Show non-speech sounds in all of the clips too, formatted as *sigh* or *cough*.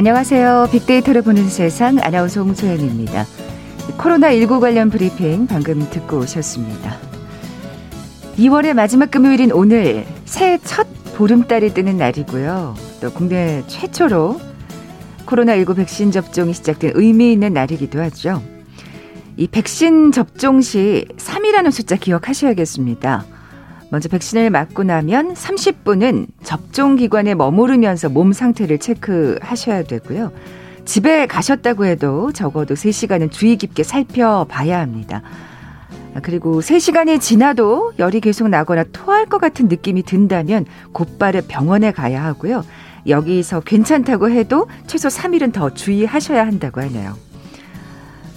안녕하세요. 빅데이터를 보는 세상 아나운서 홍소연입니다. 코로나19 관련 브리핑 방금 듣고 오셨습니다. 2월의 마지막 금요일인 오늘 새해 첫 보름달이 뜨는 날이고요. 또 국내 최초로 코로나19 백신 접종이 시작된 의미 있는 날이기도 하죠. 이 백신 접종 시 3이라는 숫자 기억하셔야겠습니다. 먼저 백신을 맞고 나면 30분은 접종 기관에 머무르면서 몸 상태를 체크하셔야 되고요. 집에 가셨다고 해도 적어도 3시간은 주의 깊게 살펴봐야 합니다. 그리고 3시간이 지나도 열이 계속 나거나 토할 것 같은 느낌이 든다면 곧바로 병원에 가야 하고요. 여기서 괜찮다고 해도 최소 3일은 더 주의하셔야 한다고 하네요.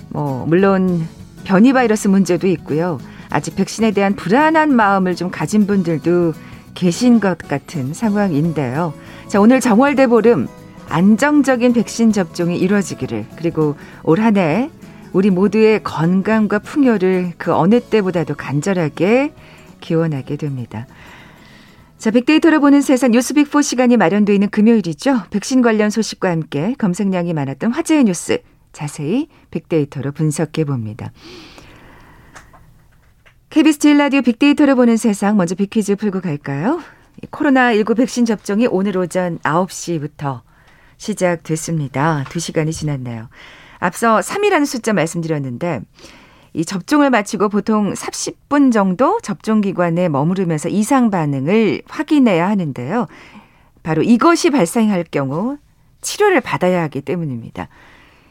뭐, 물론 변이 바이러스 문제도 있고요. 아직 백신에 대한 불안한 마음을 좀 가진 분들도 계신 것 같은 상황인데요. 자, 오늘 정월대 보름 안정적인 백신 접종이 이루어지기를 그리고 올 한 해 우리 모두의 건강과 풍요를 그 어느 때보다도 간절하게 기원하게 됩니다. 자, 빅데이터를 보는 세상 뉴스빅4 시간이 마련되어 있는 금요일이죠. 백신 관련 소식과 함께 검색량이 많았던 화제의 뉴스 자세히 빅데이터로 분석해 봅니다. KBS 제일 라디오 빅데이터를 보는 세상 먼저 빅퀴즈 풀고 갈까요? 코로나19 백신 접종이 오늘 오전 9시부터 시작됐습니다. 2시간이 지났네요. 앞서 3이라는 숫자 말씀드렸는데 이 접종을 마치고 보통 30분 정도 접종 기관에 머무르면서 이상 반응을 확인해야 하는데요. 바로 이것이 발생할 경우 치료를 받아야 하기 때문입니다.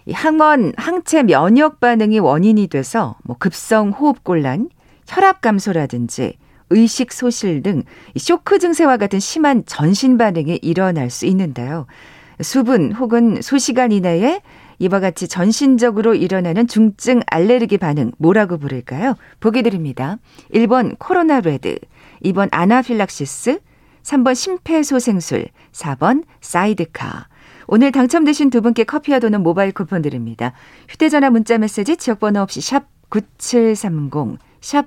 이 항원 항체 면역 반응이 원인이 돼서 뭐 급성 호흡 곤란, 혈압 감소라든지 의식 소실 등 쇼크 증세와 같은 심한 전신 반응이 일어날 수 있는데요. 수분 혹은 수시간 이내에 이와 같이 전신적으로 일어나는 중증 알레르기 반응 뭐라고 부를까요? 보기 드립니다. 1번 코로나 레드, 2번 아나필락시스, 3번 심폐소생술, 4번 사이드카. 오늘 당첨되신 두 분께 커피와 도넛 모바일 쿠폰 드립니다. 휴대전화 문자 메시지 지역번호 없이 샵 9730, 샵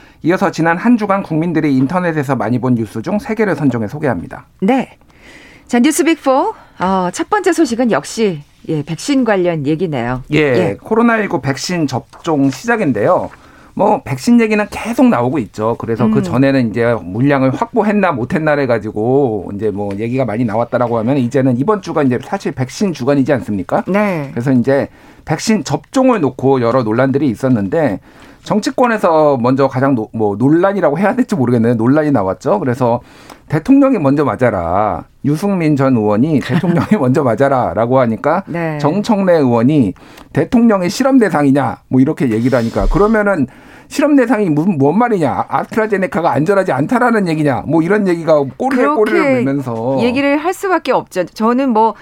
이어서 지난 한 주간 국민들이 인터넷에서 많이 본 뉴스 중 세 개를 선정해 소개합니다. 네. 자, 뉴스 빅4. 어, 첫 번째 소식은 역시 예, 백신 관련 얘기네요. 예, 예. 코로나19 백신 접종 시작인데요. 뭐 백신 얘기는 계속 나오고 있죠. 그래서 그 음. 그 전에는 이제 물량을 확보했나 못했나를 가지고 이제 뭐 얘기가 많이 나왔다라고 하면 이제는 이번 주가 이제 사실 백신 주간이지 않습니까? 네. 그래서 이제 백신 접종을 놓고 여러 논란들이 있었는데 정치권에서 먼저 가장 노, 뭐 논란이라고 해야 될지 모르겠는데 논란이 나왔죠. 그래서 대통령이 먼저 맞아라. 유승민 전 의원이 *laughs* 대통령이 먼저 맞아라라고 하니까 네. 정청래 의원이 대통령의 실험 대상이냐 뭐 이렇게 얘기를 하니까 그러면은 실험 대상이 무슨 뭔 말이냐 아스트라제네카가 안전하지 않다라는 얘기냐 뭐 이런 얘기가 꼬리에 꼬리를 물면서 얘기를 할 수밖에 없죠. 저는 뭐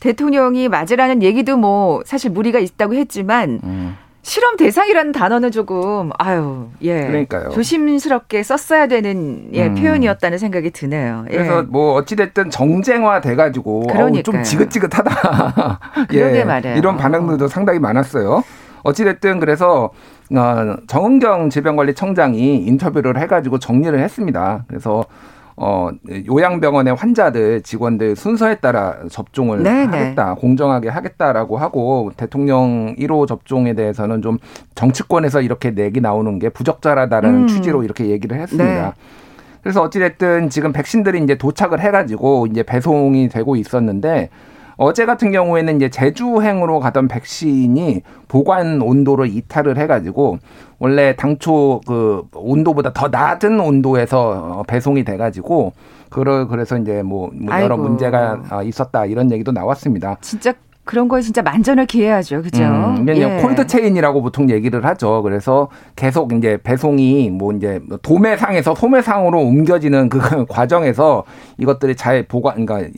대통령이 맞으라는 얘기도 뭐 사실 무리가 있다고 했지만 음. 실험 대상이라는 단어는 조금 아유 예 그러니까요. 조심스럽게 썼어야 되는 예 음. 표현이었다는 생각이 드네요. 예. 그래서 뭐 어찌 됐든 정쟁화 돼가지고 좀 지긋지긋하다. *laughs* 예. 말이에요. 이런 반응들도 상당히 많았어요. 어찌 됐든 그래서 어, 정은경 질병관리청장이 인터뷰를 해가지고 정리를 했습니다. 그래서 어 요양병원의 환자들 직원들 순서에 따라 접종을 네네. 네. 하겠다 공정하게 하겠다라고 하고 대통령 1호 접종에 대해서는 좀 정치권에서 이렇게 내기 나오는 게 부적절하다는 음. 취지로 이렇게 얘기를 했습니다. 네. 그래서 어찌됐든 지금 백신들이 이제 도착을 해가지고 이제 배송이 되고 있었는데 어제 같은 경우에는 이제 제주행으로 가던 백신이 보관 온도를 이탈을 해가지고 원래 당초 그 온도보다 더 낮은 온도에서 어, 배송이 돼가지고 그러 그래서 이제 뭐, 뭐 여러 문제가 어, 있었다 이런 얘기도 나왔습니다. 진짜 그런 거에 진짜 만전을 기해야죠. 그죠? 음, 예. 콜드 체인이라고 보통 얘기를 하죠. 그래서 계속 이제 배송이 뭐 이제 도매상에서 소매상으로 옮겨지는 그 *laughs* 과정에서 이것들이 잘 보관, 그러니까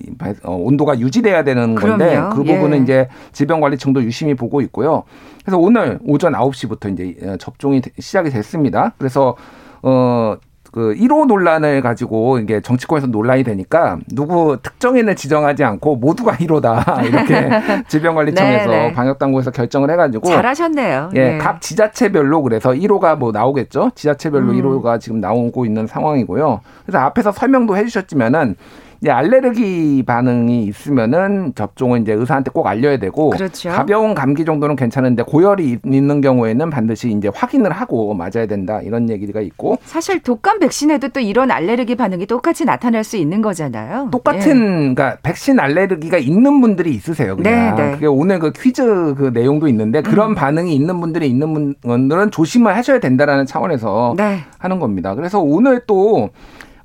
어, 온도가 유지돼야 되는 건데 그럼요. 그 부분은 예. 이제 질병관리청도 유심히 보고 있고요. 그래서 오늘 오전 9시부터 이제 접종이 시작이 됐습니다. 그래서 어, 그 1호 논란을 가지고 이게 정치권에서 논란이 되니까 누구 특정인을 지정하지 않고 모두가 1호다 *laughs* 이렇게 *laughs* 질병관리청에서 네, 네. 방역당국에서 결정을 해가지고 잘하셨네요. 예, 네. 각 지자체별로 그래서 1호가 뭐 나오겠죠. 지자체별로 음. 1호가 지금 나오고 있는 상황이고요. 그래서 앞에서 설명도 해주셨지만은 이제 알레르기 반응이 있으면은 접종은 이제 의사한테 꼭 알려야 되고 그렇죠. 가벼운 감기 정도는 괜찮은데 고열이 있는 경우에는 반드시 이제 확인을 하고 맞아야 된다 이런 얘기가 있고 사실 독감 백신에도 또 이런 알레르기 반응이 똑같이 나타날 수 있는 거잖아요. 똑같은 예. 그러니까 백신 알레르기가 있는 분들이 있으세요. 그냥 네, 네. 그게 오늘 그 퀴즈 그 내용도 있는데 그런 음. 반응이 있는 분들이 있는 분들은 조심을 하셔야 된다라는 차원에서 네. 하는 겁니다. 그래서 오늘 또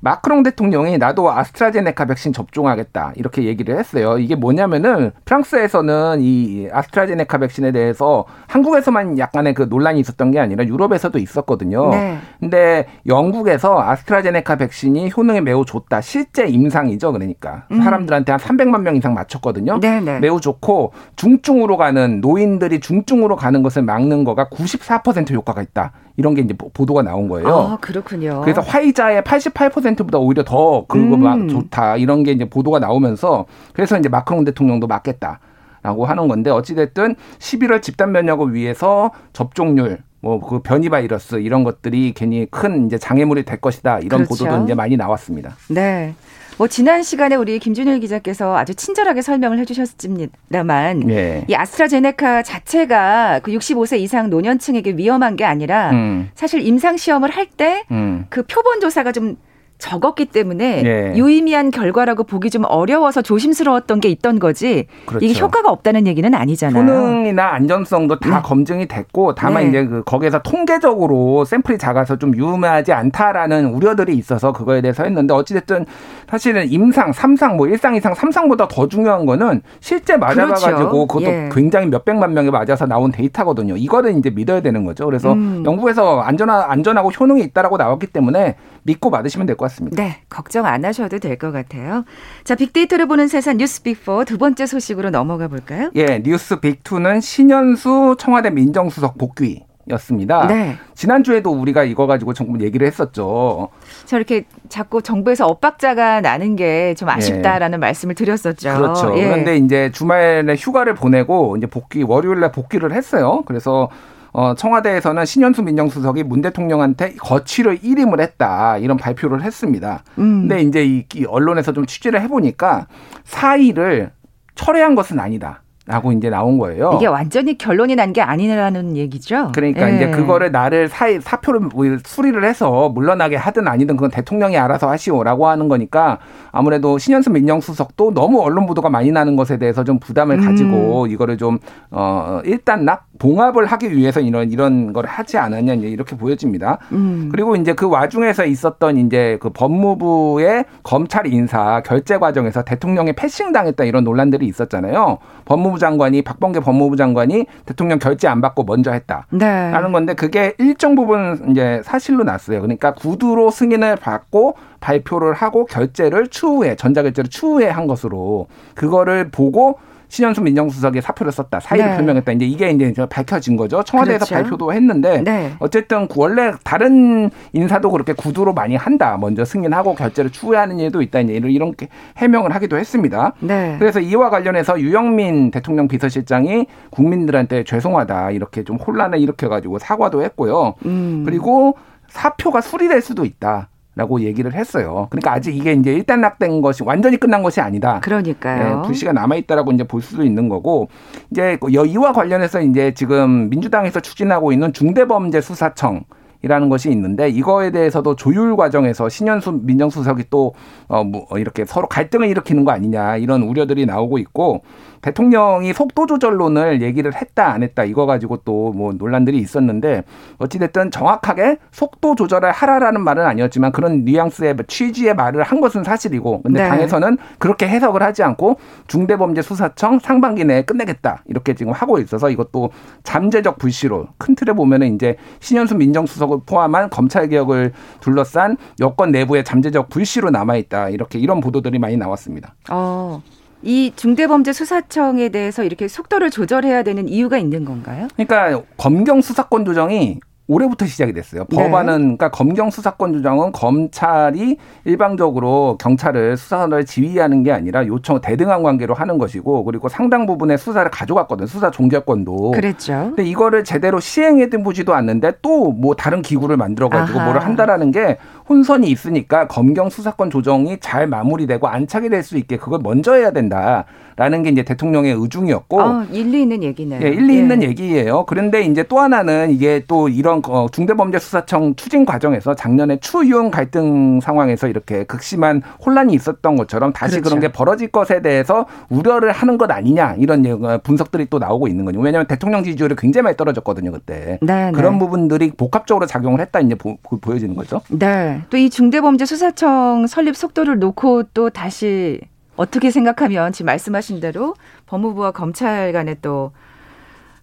마크롱 대통령이 나도 아스트라제네카 백신 접종하겠다 이렇게 얘기를 했어요. 이게 뭐냐면은 프랑스에서는 이 아스트라제네카 백신에 대해서 한국에서만 약간의 그 논란이 있었던 게 아니라 유럽에서도 있었거든요. 네. 근데 영국에서 아스트라제네카 백신이 효능이 매우 좋다. 실제 임상이죠. 그러니까 음. 사람들한테 한 300만 명 이상 맞췄거든요. 네네. 네. 매우 좋고 중증으로 가는 노인들이 중증으로 가는 것을 막는 거가 94% 효과가 있다. 이런 게 이제 보도가 나온 거예요. 아, 그렇군요. 그래서 화이자의 88%보다 오히려 더 그거 음. 좋다. 이런 게 이제 보도가 나오면서 그래서 이제 마크롱 대통령도 맞겠다. 라고 하는 건데 어찌됐든 11월 집단 면역을 위해서 접종률 뭐 그 변이 바이러스 이런 것들이 괜히 큰 이제 장애물이 될 것이다 이런 그렇죠. 보도도 이제 많이 나왔습니다. 네. 뭐 지난 시간에 우리 김준일 기자께서 아주 친절하게 설명을 해주셨습니다만 예. 이 아스트라제네카 자체가 그 65세 이상 노년층에게 위험한 게 아니라 음. 사실 임상 시험을 할 때그 음. 그 표본 조사가 좀 적었기 때문에 네. 유의미한 결과라고 보기 좀 어려워서 조심스러웠던 게 있던 거지 그렇죠. 이게 효과가 없다는 얘기는 아니잖아요. 효능이나 안전성도 다 네. 검증이 됐고 다만 네. 이제 그 거기에서 통계적으로 샘플이 작아서 좀 유의미하지 않다라는 우려들이 있어서 그거에 대해서 했는데 어찌됐든 사실은 임상, 삼상, 뭐 일상 이상 삼상보다 더 중요한 거는 실제 맞아가지고 그렇죠. 그것도 예. 굉장히 몇 백만 명이 맞아서 나온 데이터거든요. 이거를 이제 믿어야 되는 거죠. 그래서 음. 영국에서 안전하, 안전하고 효능이 있다라고 나왔기 때문에 믿고 받으시면 될 것 같 습니다. 네, 걱정 안 하셔도 될 것 같아요. 자, 빅데이터를 보는 세상 뉴스 빅4 두 번째 소식으로 넘어가 볼까요? 예, 뉴스 빅2는 신현수 청와대 민정수석 복귀. 였습니다. 네. 지난주에도 우리가 이거 가지고 조금 얘기를 했었죠. 저렇게 자꾸 정부에서 엇박자가 나는 게 좀 아쉽다라는 예. 말씀을 드렸었죠. 그렇죠. 예. 그런데 이제 주말에 휴가를 보내고 이제 복귀 월요일 날 복귀를 했어요. 그래서 어, 청와대에서는 신현수 민정수석이 문 대통령한테 거취를 일임을 했다 이런 발표를 했습니다. 음. 근데 이제 이, 이 언론에서 좀 취재를 해보니까 사의를 철회한 것은 아니다. 라고 이제 나온 거예요. 이게 완전히 결론이 난 게 아니라는 얘기죠. 그러니까 예. 이제 그거를 나를 사, 사표를 뭐 수리를 해서 물러나게 하든 아니든 그건 대통령이 알아서 하시오라고 하는 거니까 아무래도 신현수 민정수석도 너무 언론 보도가 많이 나는 것에 대해서 좀 부담을 가지고 음. 이거를 좀 어, 일단 낙 봉합을 하기 위해서 이런 이런 걸 하지 않았냐 이렇게 보여집니다. 음. 그리고 이제 그 와중에서 있었던 이제 그 법무부의 검찰 인사 결재 과정에서 대통령이 패싱 당했다 이런 논란들이 있었잖아요. 법무부 장관이 박범계 법무부 장관이 대통령 결재 안 받고 먼저 했다. 네. 라는 건데 그게 일정 부분 이제 사실로 났어요. 그러니까 구두로 승인을 받고 발표를 하고 결재를 추후에 전자결재를 추후에 한 것으로 그거를 보고 신현수 민정수석이 사표를 썼다. 사의를 네. 표명했다. 이제 이게 이제 밝혀진 거죠. 청와대에서 그렇죠. 발표도 했는데 네. 어쨌든 원래 다른 인사도 그렇게 구두로 많이 한다. 먼저 승인하고 결재를 추후하는 일도 있다. 이제 이런 해명을 하기도 했습니다. 네. 그래서 이와 관련해서 유영민 대통령 비서실장이 국민들한테 죄송하다. 이렇게 좀 혼란을 일으켜 가지고 사과도 했고요. 음. 그리고 사표가 수리될 수도 있다. 라고 얘기를 했어요. 그러니까 아직 이게 이제 일단락된 것이 완전히 끝난 것이 아니다. 그러니까요. 네, 불씨가 남아 있다라고 이제 볼 수도 있는 거고 이제 이와 관련해서 이제 지금 민주당에서 추진하고 있는 중대범죄 수사청 이라는 것이 있는데 이거에 대해서도 조율 과정에서 신현수 민정수석이 또어뭐 이렇게 서로 갈등을 일으키는 거 아니냐 이런 우려들이 나오고 있고 대통령이 속도 조절론을 얘기를 했다 안 했다 이거 가지고 또 뭐 논란들이 있었는데 어찌됐든 정확하게 속도 조절을 하라라는 말은 아니었지만 그런 뉘앙스의 취지의 말을 한 것은 사실이고 근데 네. 당에서는 그렇게 해석을 하지 않고 중대범죄수사청 상반기 내에 끝내겠다 이렇게 지금 하고 있어서 이것도 잠재적 불씨로 큰 틀에 보면은 이제 신현수 민정수석을 포함한 검찰 개혁을 둘러싼 여권 내부의 잠재적 불씨로 남아 있다 이렇게 이런 보도들이 많이 나왔습니다. 어. 이 중대범죄 수사청에 대해서 이렇게 속도를 조절해야 되는 이유가 있는 건가요? 그러니까 검경 수사권 조정이 올해부터 시작이 됐어요. 네. 법안은 그러니까 검경 수사권 조정은 검찰이 일방적으로 경찰을 수사를 지휘하는 게 아니라 요청 대등한 관계로 하는 것이고 그리고 상당 부분의 수사를 가져갔거든. 수사 종결권도. 그랬죠. 근데 이거를 제대로 시행해 보지도 않는데 또 뭐 다른 기구를 만들어 가지고 뭐를 한다라는 게 혼선이 있으니까 검경 수사권 조정이 잘 마무리되고 안착이 될 수 있게 그걸 먼저 해야 된다. 라는 게 이제 대통령의 의중이었고. 어, 일리 있는 얘기네요. 예, 일리 예. 있는 얘기예요. 그런데 이제 또 하나는 이게 또 이런 어, 중대범죄수사청 추진 과정에서 작년에 추윤 갈등 상황에서 이렇게 극심한 혼란이 있었던 것처럼 다시 그렇죠. 그런 게 벌어질 것에 대해서 우려를 하는 것 아니냐 이런 어, 분석들이 또 나오고 있는 거죠. 왜냐하면 대통령 지지율이 굉장히 많이 떨어졌거든요 그때. 네, 그런 네. 부분들이 복합적으로 작용을 했다 이제 보, 보여지는 거죠. 네. 또 이 중대범죄수사청 설립 속도를 놓고 또 다시 어떻게 생각하면 지금 말씀하신 대로 법무부와 검찰 간에 또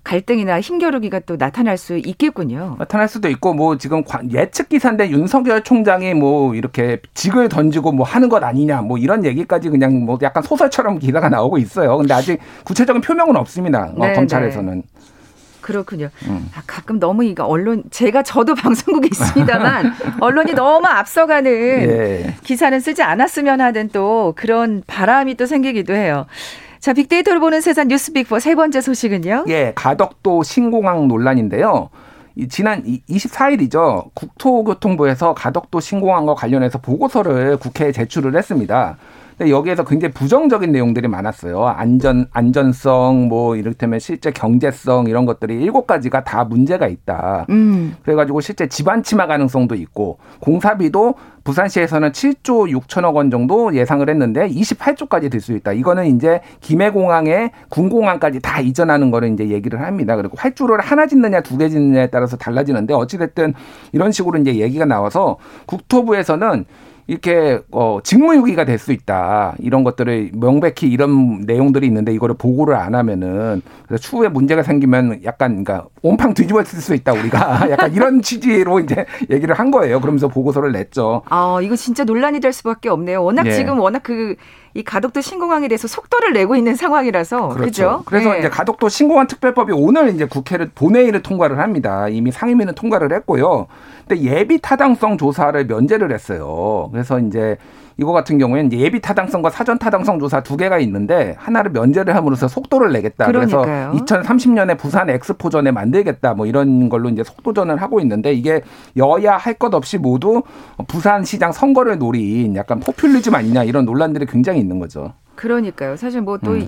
갈등이나 힘겨루기가 또 나타날 수 있겠군요. 나타날 수도 있고 뭐 지금 예측 기사인데 윤석열 총장이 뭐 이렇게 직을 던지고 뭐 하는 것 아니냐 뭐 이런 얘기까지 그냥 뭐 약간 소설처럼 기사가 나오고 있어요. 근데 아직 구체적인 표명은 없습니다. 어, 네, 검찰에서는. 네. 그렇군요. 음. 아, 가끔 너무 이거 언론 제가 저도 *laughs* 방송국에 있습니다만 언론이 너무 앞서가는 예. 기사는 쓰지 않았으면 하는 또 그런 바람이 또 생기기도 해요. 자, 빅데이터를 보는 세상 뉴스 빅4 세 번째 소식은요? 예, 가덕도 신공항 논란인데요. 지난 24일이죠. 국토교통부에서 가덕도 신공항과 관련해서 보고서를 국회에 제출을 했습니다. 근데 여기에서 굉장히 부정적인 내용들이 많았어요. 안전 안전성 뭐 이를테면 실제 경제성 이런 것들이 일곱 가지가 다 문제가 있다. 음. 그래가지고 실제 집안 침하 가능성도 있고 공사비도 부산시에서는 7조 6천억 원 정도 예상을 했는데 28조까지 될 수 있다. 이거는 이제 김해공항에 군공항까지 다 이전하는 거를 이제 얘기를 합니다. 그리고 활주로를 하나 짓느냐 두 개 짓느냐에 따라서 달라지는데 어찌됐든 이런 식으로 이제 얘기가 나와서 국토부에서는 이렇게 어 직무유기가 될 수 있다 이런 것들을 명백히 이런 내용들이 있는데 이거를 보고를 안 하면은 그래서 추후에 문제가 생기면 약간 그러니까 온팡 뒤집어질 수 있다 우리가 *laughs* 약간 이런 취지로 이제 얘기를 한 거예요. 그러면서 보고서를 냈죠. 아 이거 진짜 논란이 될 수밖에 없네요. 워낙 예. 지금 워낙 그 이 가덕도 신공항에 대해서 속도를 내고 있는 상황이라서 그렇죠. 그렇죠? 그래서 네. 이제 가덕도 신공항 특별법이 오늘 이제 국회를 본회의를 통과를 합니다. 이미 상임위는 통과를 했고요. 근데 예비 타당성 조사를 면제를 했어요. 그래서 이제 이거 같은 경우에는 예비 타당성과 사전 타당성 조사 두 개가 있는데 하나를 면제를 함으로써 속도를 내겠다. 그러니까요. 그래서 2030년에 부산 엑스포전에 만들겠다. 뭐 이런 걸로 이제 속도전을 하고 있는데 이게 여야 할 것 없이 모두 부산시장 선거를 노린 약간 포퓰리즘 아니냐 이런 논란들이 굉장히 있는 거죠. 그러니까요. 사실 뭐또 음.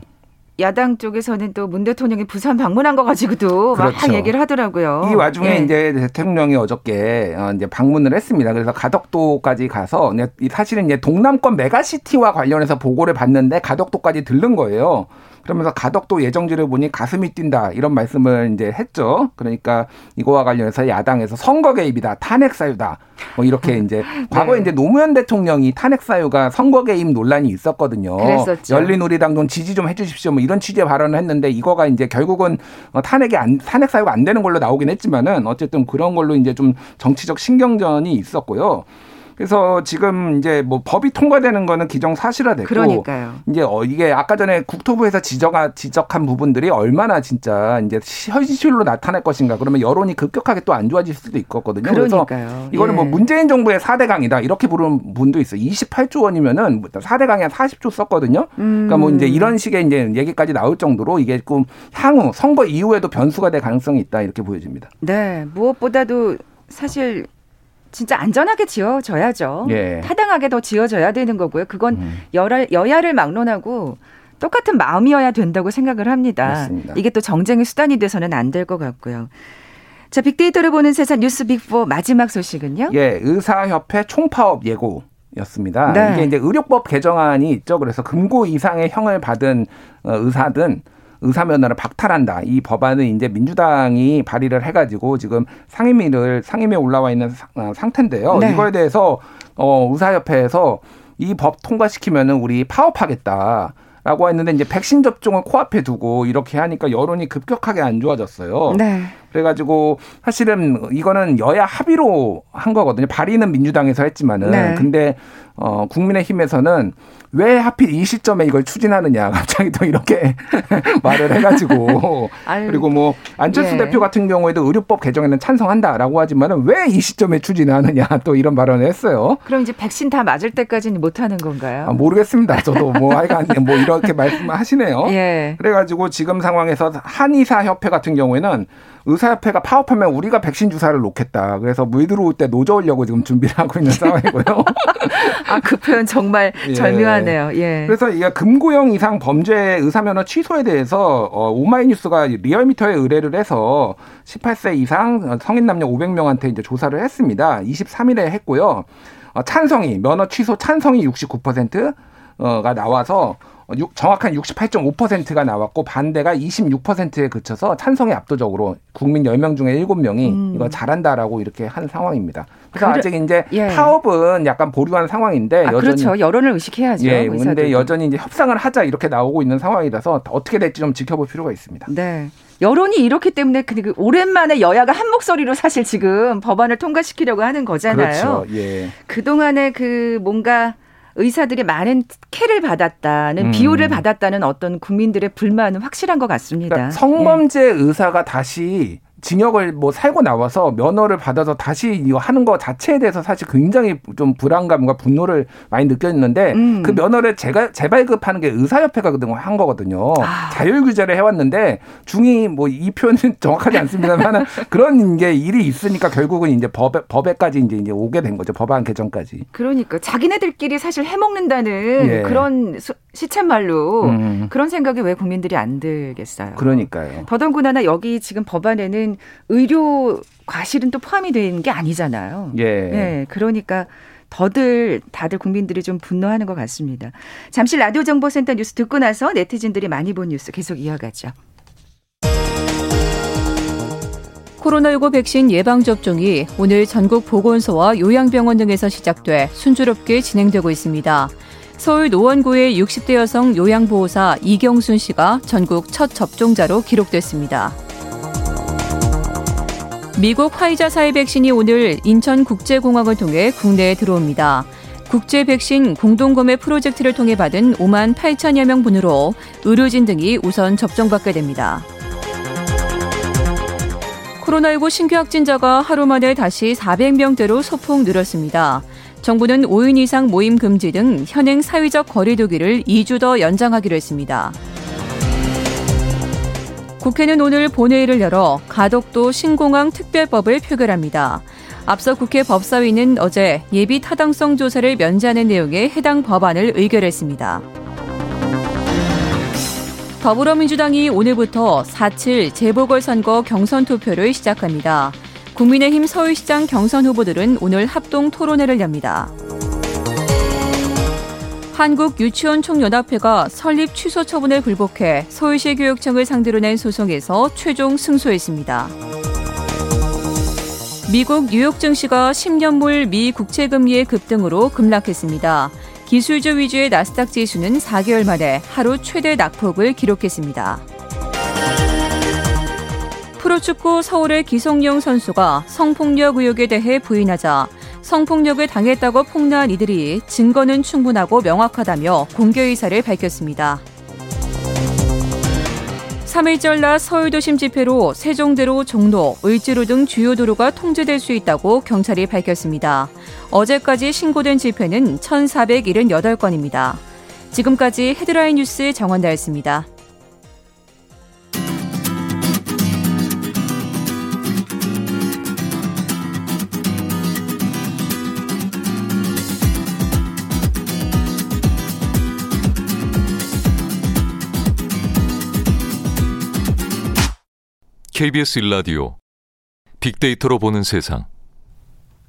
야당 쪽에서는 또 문 대통령이 부산 방문한 거 가지고도 그렇죠. 막 얘기를 하더라고요. 이 와중에 예. 이제 대통령이 어저께 어, 이제 방문을 했습니다. 그래서 가덕도까지 가서 사실은 이제 동남권 메가시티와 관련해서 보고를 받는데 가덕도까지 들른 거예요. 그러면서 가덕도 예정지를 보니 가슴이 뛴다 이런 말씀을 이제 했죠. 그러니까 이거와 관련해서 야당에서 선거 개입이다, 탄핵 사유다. 뭐 이렇게 *laughs* 이제 네. 과거에 이제 노무현 대통령이 탄핵 사유가 선거 개입 논란이 있었거든요. 그랬었죠. 열린우리당 좀 지지 좀 해주십시오. 뭐 이런 취지의 발언을 했는데 이거가 이제 결국은 어, 탄핵이 안 탄핵 사유가 안 되는 걸로 나오긴 했지만은 어쨌든 그런 걸로 이제 좀 정치적 신경전이 있었고요. 그래서 지금 이제 뭐 법이 통과되는 거는 기정 사실화됐고 그러니까요. 이제 어 이게 아까 전에 국토부에서 지적한 지적한 부분들이 얼마나 진짜 이제 현실로 나타날 것인가 그러면 여론이 급격하게 또 안 좋아질 수도 있거든요. 그러니까요. 그래서 이거는 뭐 예. 뭐 문재인 정부의 4대 강이다 이렇게 부르는 분도 있어요. 28조 원이면은 4대 강에 한 40조 썼거든요. 음. 그러니까 뭐 이제 이런 식의 이제 얘기까지 나올 정도로 이게 좀 향후 선거 이후에도 변수가 될 가능성이 있다 이렇게 보여집니다. 네, 무엇보다도 사실 진짜 안전하게 지어져야죠. 예. 타당하게 더 지어져야 되는 거고요. 그건 음. 여야, 여야를 막론하고 똑같은 마음이어야 된다고 생각을 합니다. 맞습니다. 이게 또 정쟁의 수단이 돼서는 안 될 것 같고요. 자, 빅데이터를 보는 세상 뉴스 빅4 마지막 소식은요? 예, 의사협회 총파업 예고. 였습니다. 네. 이게 이제 의료법 개정안이 있죠. 그래서 금고 이상의 형을 받은 어, 의사든 의사 면허를 박탈한다. 이 법안은 이제 민주당이 발의를 해가지고 지금 상임위를 상임위에 올라와 있는 어, 상태인데요. 네. 이거에 대해서 어 의사협회에서 이 법 통과시키면은 우리 파업하겠다. 라고 했는데 이제 백신 접종을 코앞에 두고 이렇게 하니까 여론이 급격하게 안 좋아졌어요. 네. 그래가지고 사실은 이거는 여야 합의로 한 거거든요. 발의는 민주당에서 했지만은 네. 근데 어 국민의힘에서는 왜 하필 이 시점에 이걸 추진하느냐 *laughs* 갑자기 또 이렇게 *laughs* 말을 해가지고 *laughs* 그리고 뭐 안철수 예. 대표 같은 경우에도 의료법 개정에는 찬성한다라고 하지만은 왜 이 시점에 추진하느냐 또 이런 발언을 했어요. 그럼 이제 백신 다 맞을 때까지는 못 하는 건가요? 아, 모르겠습니다. 저도 뭐 하여간 뭐 이렇게 말씀하시네요. 예. 그래가지고 지금 상황에서 한의사 협회 같은 경우에는 의사협회가 파업하면 우리가 백신 주사를 놓겠다. 그래서 물 들어올 때 놓져오려고 지금 준비를 하고 있는 상황이고요. *laughs* 아, 그 표현 정말 예. 절묘하네요. 예. 그래서 이게 금고형 이상 범죄 의사면허 취소에 대해서 어, 오마이뉴스가 리얼미터에 의뢰를 해서 18세 이상 성인 남녀 500명한테 이제 조사를 했습니다. 23일에 했고요. 어, 찬성이 면허 취소 찬성이 69%가 나와서 정확한 68.5%가 나왔고 반대가 26%에 그쳐서 찬성이 압도적으로 국민 10명 중에 7명이 음. 이거 잘한다라고 이렇게 한 상황입니다. 그래서 그래, 아직 이제 예. 파업은 약간 보류한 상황인데 아, 여전히 그렇죠. 여론을 의식해야죠. 예, 그런데 여전히 이제 협상을 하자 이렇게 나오고 있는 상황이라서 어떻게 될지 좀 지켜볼 필요가 있습니다. 네. 여론이 이렇기 때문에 그, 그 오랜만에 여야가 한 목소리로 사실 지금 법안을 통과시키려고 하는 거잖아요. 그렇죠. 예. 그동안에 그 뭔가 의사들이 많은 캐를 받았다는 음. 비호를 받았다는 어떤 국민들의 불만은 확실한 것 같습니다. 그러니까 성범죄 예. 의사가 다시 징역을 뭐 살고 나와서 면허를 받아서 다시 이거 하는 거 자체에 대해서 사실 굉장히 좀 불안감과 분노를 많이 느꼈는데 음. 그 면허를 제가 재발급하는 게 의사협회가 그동안 한 거거든요. 아. 자율 규제를 해왔는데 중이 뭐 이 표현은 *laughs* 정확하지 않습니다만 그런 게 일이 있으니까 결국은 이제 법에 법에까지 이제 이제 오게 된 거죠 법안 개정까지. 그러니까 자기네들끼리 사실 해먹는다는 예. 그런 시쳇말로 음. 그런 생각이 왜 국민들이 안 들겠어요. 그러니까요. 더더군다나 여기 지금 법안에는 의료 과실은 또 포함이 되는 게 아니잖아요. 예. 네, 그러니까 더들 다들 국민들이 좀 분노하는 것 같습니다. 잠시 라디오 정보센터 뉴스 듣고 나서 네티즌들이 많이 본 뉴스 계속 이어가죠. 코로나19 백신 예방접종이 오늘 전국 보건소와 요양병원 등에서 시작돼 순조롭게 진행되고 있습니다. 서울 노원구의 60대 여성 요양보호사 이경순 씨가 전국 첫 접종자로 기록됐습니다. 미국 화이자 사의 백신이 오늘 인천국제공항을 통해 국내에 들어옵니다. 국제 백신 공동구매 프로젝트를 통해 받은 5만 8천여 명 분으로 의료진 등이 우선 접종받게 됩니다. 코로나19 신규 확진자가 하루 만에 다시 400명대로 소폭 늘었습니다. 정부는 5인 이상 모임 금지 등 현행 사회적 거리두기를 2주 더 연장하기로 했습니다. 국회는 오늘 본회의를 열어 가덕도 신공항 특별법을 표결합니다. 앞서 국회 법사위는 어제 예비 타당성 조사를 면제하는 내용의 해당 법안을 의결했습니다. 더불어민주당이 오늘부터 4.7 재보궐선거 경선 투표를 시작합니다. 국민의힘 서울시장 경선 후보들은 오늘 합동 토론회를 엽니다. 한국유치원총연합회가 설립 취소 처분을 불복해 서울시 교육청을 상대로 낸 소송에서 최종 승소했습니다. 미국 뉴욕 증시가 10년물 미 국채금리의 급등으로 급락했습니다. 기술주 위주의 나스닥 지수는 4개월 만에 하루 최대 낙폭을 기록했습니다. 프로축구 서울의 기성용 선수가 성폭력 의혹에 대해 부인하자 성폭력을 당했다고 폭로한 이들이 증거는 충분하고 명확하다며 공개 의사를 밝혔습니다. 3일절 낮 서울도심 집회로 세종대로 종로, 을지로 등 주요 도로가 통제될 수 있다고 경찰이 밝혔습니다. 어제까지 신고된 집회는 1,478건입니다. 지금까지 헤드라인 뉴스 정원다였습니다. KBS 일라디오 빅데이터로 보는 세상.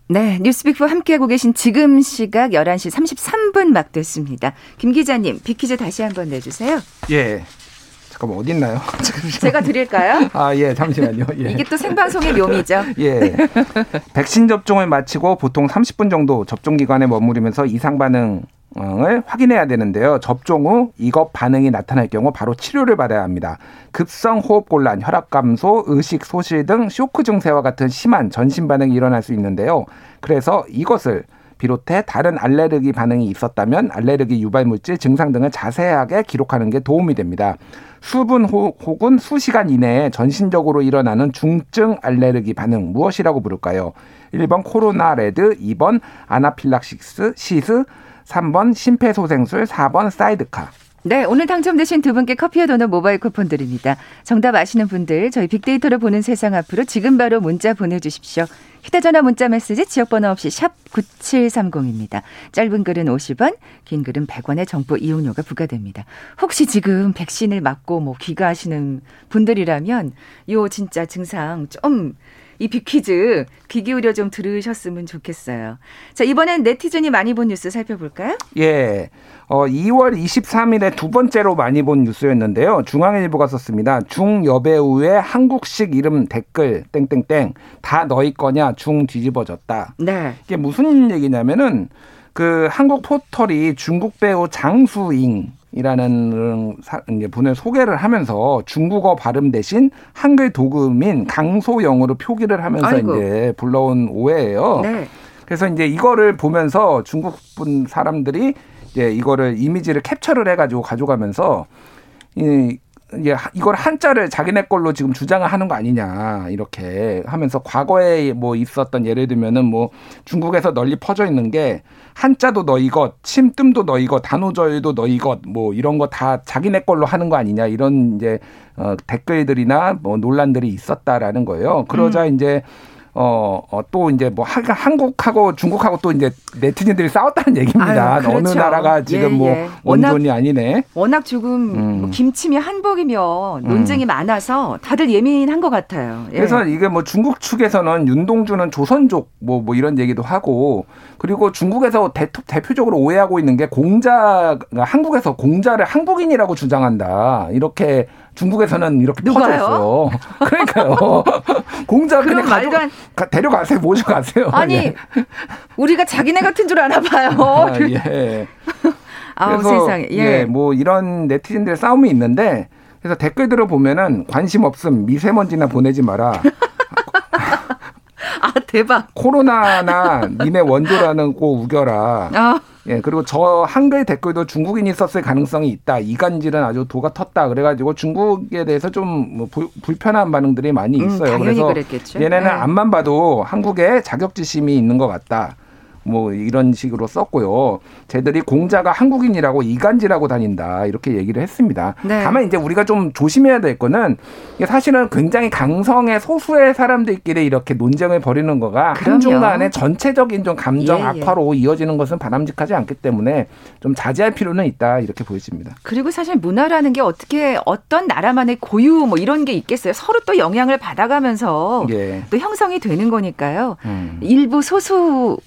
네, 뉴스빅프 함께하고 계신 지금 시각 11시 33분 막 됐습니다. 김 기자님, 빅퀴즈 다시 한번 내주세요. 예. 잠깐만 어딨나요? *laughs* 제가 드릴까요? 아, 예, 잠시만요. 예. 이게 또 생방송의 묘미죠. *laughs* 예. 백신 접종을 마치고 보통 30분 정도 접종 기간에 머무르면서 이상 반응 을 확인해야 되는데요. 접종 후 이것 반응이 나타날 경우 바로 치료를 받아야 합니다. 급성 호흡 곤란, 혈압 감소, 의식 소실 등 쇼크 증세와 같은 심한 전신 반응이 일어날 수 있는데요. 그래서 이것을 비롯해 다른 알레르기 반응이 있었다면 알레르기 유발 물질 증상 등을 자세하게 기록하는 게 도움이 됩니다. 수분 혹은 수시간 이내에 전신적으로 일어나는 중증 알레르기 반응 무엇이라고 부를까요? 1번 코로나 레드, 2번 아나필락시스 시스, 3번 심폐소생술, 4번 사이드카. 네, 오늘 당첨되신 두 분께 커피와 도넛 모바일 쿠폰 드립니다. 정답 아시는 분들 저희 빅데이터를 보는 세상 앞으로 지금 바로 문자 보내주십시오. 휴대전화 문자 메시지 지역번호 없이 샵 9730입니다. 짧은 글은 50원, 긴 글은 100원의 정보 이용료가 부과됩니다. 혹시 지금 백신을 맞고 뭐 귀가하시는 분들이라면 요 진짜 증상 좀 이 빅퀴즈 귀 기울여 좀 들으셨으면 좋겠어요. 자, 이번엔 네티즌이 많이 본 뉴스 살펴볼까요? 예. 어, 2월 23일에 두 번째로 많이 본 뉴스였는데요. 중앙일보가 썼습니다. 중여배우의 한국식 이름 댓글 땡땡땡 다 너희 거냐 중 뒤집어졌다. 네. 이게 무슨 얘기냐면은 그 한국 포털이 중국 배우 장수잉 이라는 분을 소개를 하면서 중국어 발음 대신 한글 도금인 강소영으로 표기를 하면서 아이고. 이제 불러온 오해예요. 네. 그래서 이제 이거를 보면서 중국 분 사람들이 이제 이거를 이미지를 캡처를 해가지고 가져가면서 이 이제 이걸 한자를 자기네 걸로 지금 주장을 하는 거 아니냐 이렇게 하면서 과거에 뭐 있었던 예를 들면은 뭐 중국에서 널리 퍼져 있는 게 한자도 너희 것, 침뜸도 너희 것, 단오절도 너희 것, 뭐 이런 거 다 자기네 걸로 하는 거 아니냐 이런 이제 어 댓글들이나 뭐 논란들이 있었다라는 거예요. 그러자 음. 이제 어, 어, 또 이제 뭐 하, 한국하고 중국하고 또 이제 네티즌들이 싸웠다는 얘기입니다. 아유, 그렇죠. 어느 나라가 지금 예, 뭐 예. 원존이 아니네. 워낙 조금 음. 뭐 김치미 한복이며 논쟁이 음. 많아서 다들 예민한 것 같아요. 예. 그래서 이게 뭐 중국 측에서는 윤동주는 조선족 뭐, 뭐 이런 얘기도 하고 그리고 중국에서 대, 대표적으로 오해하고 있는 게 공자, 한국에서 공자를 한국인이라고 주장한다. 이렇게 중국에서는 이렇게 퍼졌어요. *laughs* 그러니까요. 공자 그냥 가져 가, 데려가세요. 모셔가세요. 아니 예. 우리가 자기네 같은 줄 아나 봐요. *laughs* 아, 예. *laughs* 아우 세상에. 예. 예. 뭐 이런 네티즌들의 싸움이 있는데 그래서 댓글들을 보면은 관심 없음 미세먼지나 보내지 마라. 아 대박. 코로나나 *laughs* 니네 원조라는 꼭 우겨라. 아. 예, 그리고 저 한글 댓글도 중국인이 썼을 가능성이 있다. 이간질은 아주 도가 텄다. 그래가지고 중국에 대해서 좀뭐 불편한 반응들이 많이 음, 있어요. 음, 그래서 그랬겠죠. 얘네는 네. 앞만 봐도 한국에 자격지심이 있는 것 같다. 뭐 이런 식으로 썼고요. 쟤들이 공자가 한국인이라고 이간질하고 다닌다 이렇게 얘기를 했습니다. 네. 다만 이제 우리가 좀 조심해야 될 거는 사실은 굉장히 강성의 소수의 사람들끼리 이렇게 논쟁을 벌이는 거가 한중간에 전체적인 좀 감정 예, 예. 악화로 이어지는 것은 바람직하지 않기 때문에 좀 자제할 필요는 있다 이렇게 보여집니다. 그리고 사실 문화라는 게 어떻게 어떤 나라만의 고유 뭐 이런 게 있겠어요. 서로 또 영향을 받아가면서 예. 또 형성이 되는 거니까요. 음. 일부 소수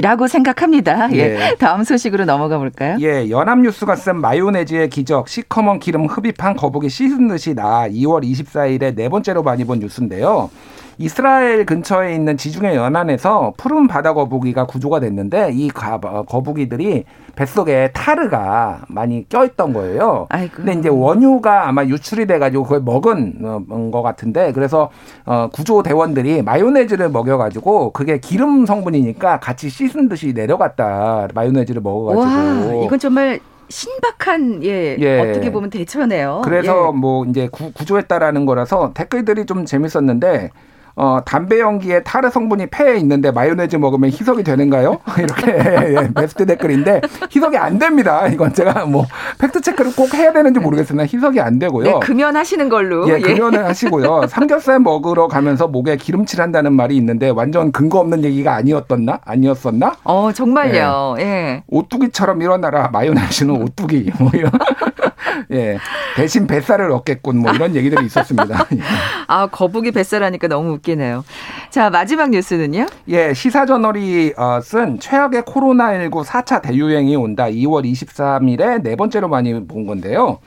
라고 생각합니다. 예. 예. 다음 소식으로 넘어가 볼까요? 예. 연합뉴스가 쓴 마요네즈의 기적 시커먼 기름 흡입한 거북이 씻은 듯이 나 2월 24일에 네 번째로 많이 본 뉴스인데요. 이스라엘 근처에 있는 지중해 연안에서 푸른 바다 거북이가 구조가 됐는데 이 어, 거북이들이 뱃속에 타르가 많이 껴있던 거예요. 아이고. 근데 이제 원유가 아마 유출이 돼가지고 그걸 먹은 어, 것 같은데 그래서 어, 구조 대원들이 마요네즈를 먹여가지고 그게 기름 성분이니까 같이 씻은 듯이 내려갔다 마요네즈를 먹어가지고. 와, 이건 정말 신박한 예, 예, 어떻게 보면 대처네요. 그래서 예. 뭐 이제 구, 구조했다라는 거라서 댓글들이 좀 재밌었는데 어, 담배 연기에 타르 성분이 폐에 있는데 마요네즈 먹으면 희석이 되는가요? *laughs* 이렇게 예, 베스트 댓글인데 희석이 안 됩니다. 이건 제가 뭐 팩트 체크를 꼭 해야 되는지 모르겠으나 희석이 안 되고요. 네, 금연하시는 걸로. 예, 예. 금연을 하시고요. *laughs* 삼겹살 먹으러 가면서 목에 기름칠 한다는 말이 있는데 완전 근거 없는 얘기가 아니었었나? 아니었었나? 어, 정말요. 예. 예. 오뚜기처럼 일어나라. 마요네즈는 오뚜기. 뭐 이런. *laughs* 예. 대신 뱃살을 얻겠군 뭐 이런 얘기들이 있었습니다. *laughs* 아, 거북이 뱃살하니까 너무 웃기네요. 자, 마지막 뉴스는요? 예, 시사저널이 어, 쓴 최악의 코로나19 4차 대유행이 온다. 2월 23일에 네 번째로 많이 본 건데요.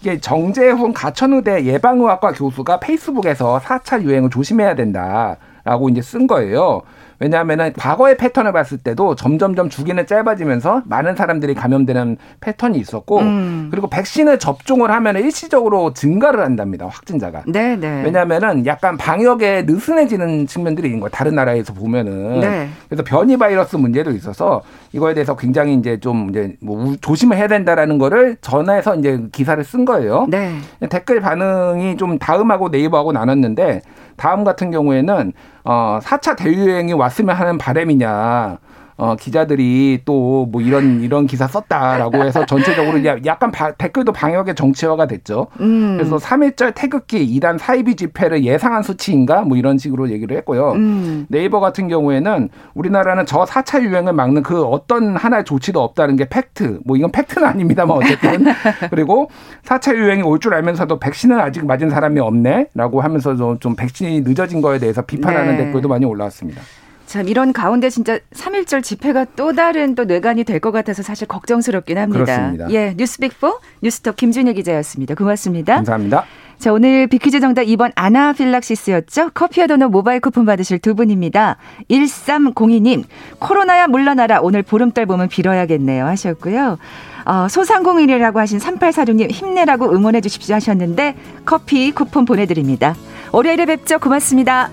이게 정재훈 가천의대 예방의학과 교수가 페이스북에서 4차 유행을 조심해야 된다 라고 이제 쓴 거예요. 왜냐하면은 과거의 패턴을 봤을 때도 점점점 주기는 짧아지면서 많은 사람들이 감염되는 패턴이 있었고 음. 그리고 백신을 접종을 하면 일시적으로 증가를 한답니다 확진자가. 네, 네. 왜냐하면은 약간 방역에 느슨해지는 측면들이 있는 거예요. 다른 나라에서 보면은. 네. 그래서 변이 바이러스 문제도 있어서 이거에 대해서 굉장히 이제 좀 이제 뭐 조심을 해야 된다라는 거를 전해서 이제 기사를 쓴 거예요. 네. 댓글 반응이 좀 다음하고 네이버하고 나눴는데 다음 같은 경우에는 어 4차 대유행이 왔으면 하는 바램이냐. 어, 기자들이 또 뭐 이런 이런 기사 썼다라고 해서 전체적으로 약간 바, 댓글도 방역의 정치화가 됐죠. 음. 그래서 3일절 태극기 이단 사이비 집회를 예상한 수치인가 뭐 이런 식으로 얘기를 했고요. 음. 네이버 같은 경우에는 우리나라는 저 4차 유행을 막는 그 어떤 하나의 조치도 없다는 게 팩트. 뭐 이건 팩트는 아닙니다만 어쨌든 *laughs* 그리고 4차 유행이 올 줄 알면서도 백신은 아직 맞은 사람이 없네라고 하면서 좀 백신이 늦어진 거에 대해서 비판하는 네. 댓글도 많이 올라왔습니다. 참 이런 가운데 진짜 3.1절 집회가 또 다른 또 뇌관이 될 것 같아서 사실 걱정스럽긴 합니다. 그렇습니다. 예, 뉴스빅4 뉴스톱 김준일 기자였습니다. 고맙습니다. 감사합니다. 자, 오늘 비퀴즈 정답 2번 아나필락시스였죠. 커피와 도넛 모바일 쿠폰 받으실 두 분입니다. 1302님, 코로나야 물러나라. 오늘 보름달 보면 빌어야겠네요. 하셨고요. 어, 소상공인이라고 하신 3846님 힘내라고 응원해 주십시오 하셨는데 커피 쿠폰 보내드립니다. 월요일에 뵙죠. 고맙습니다.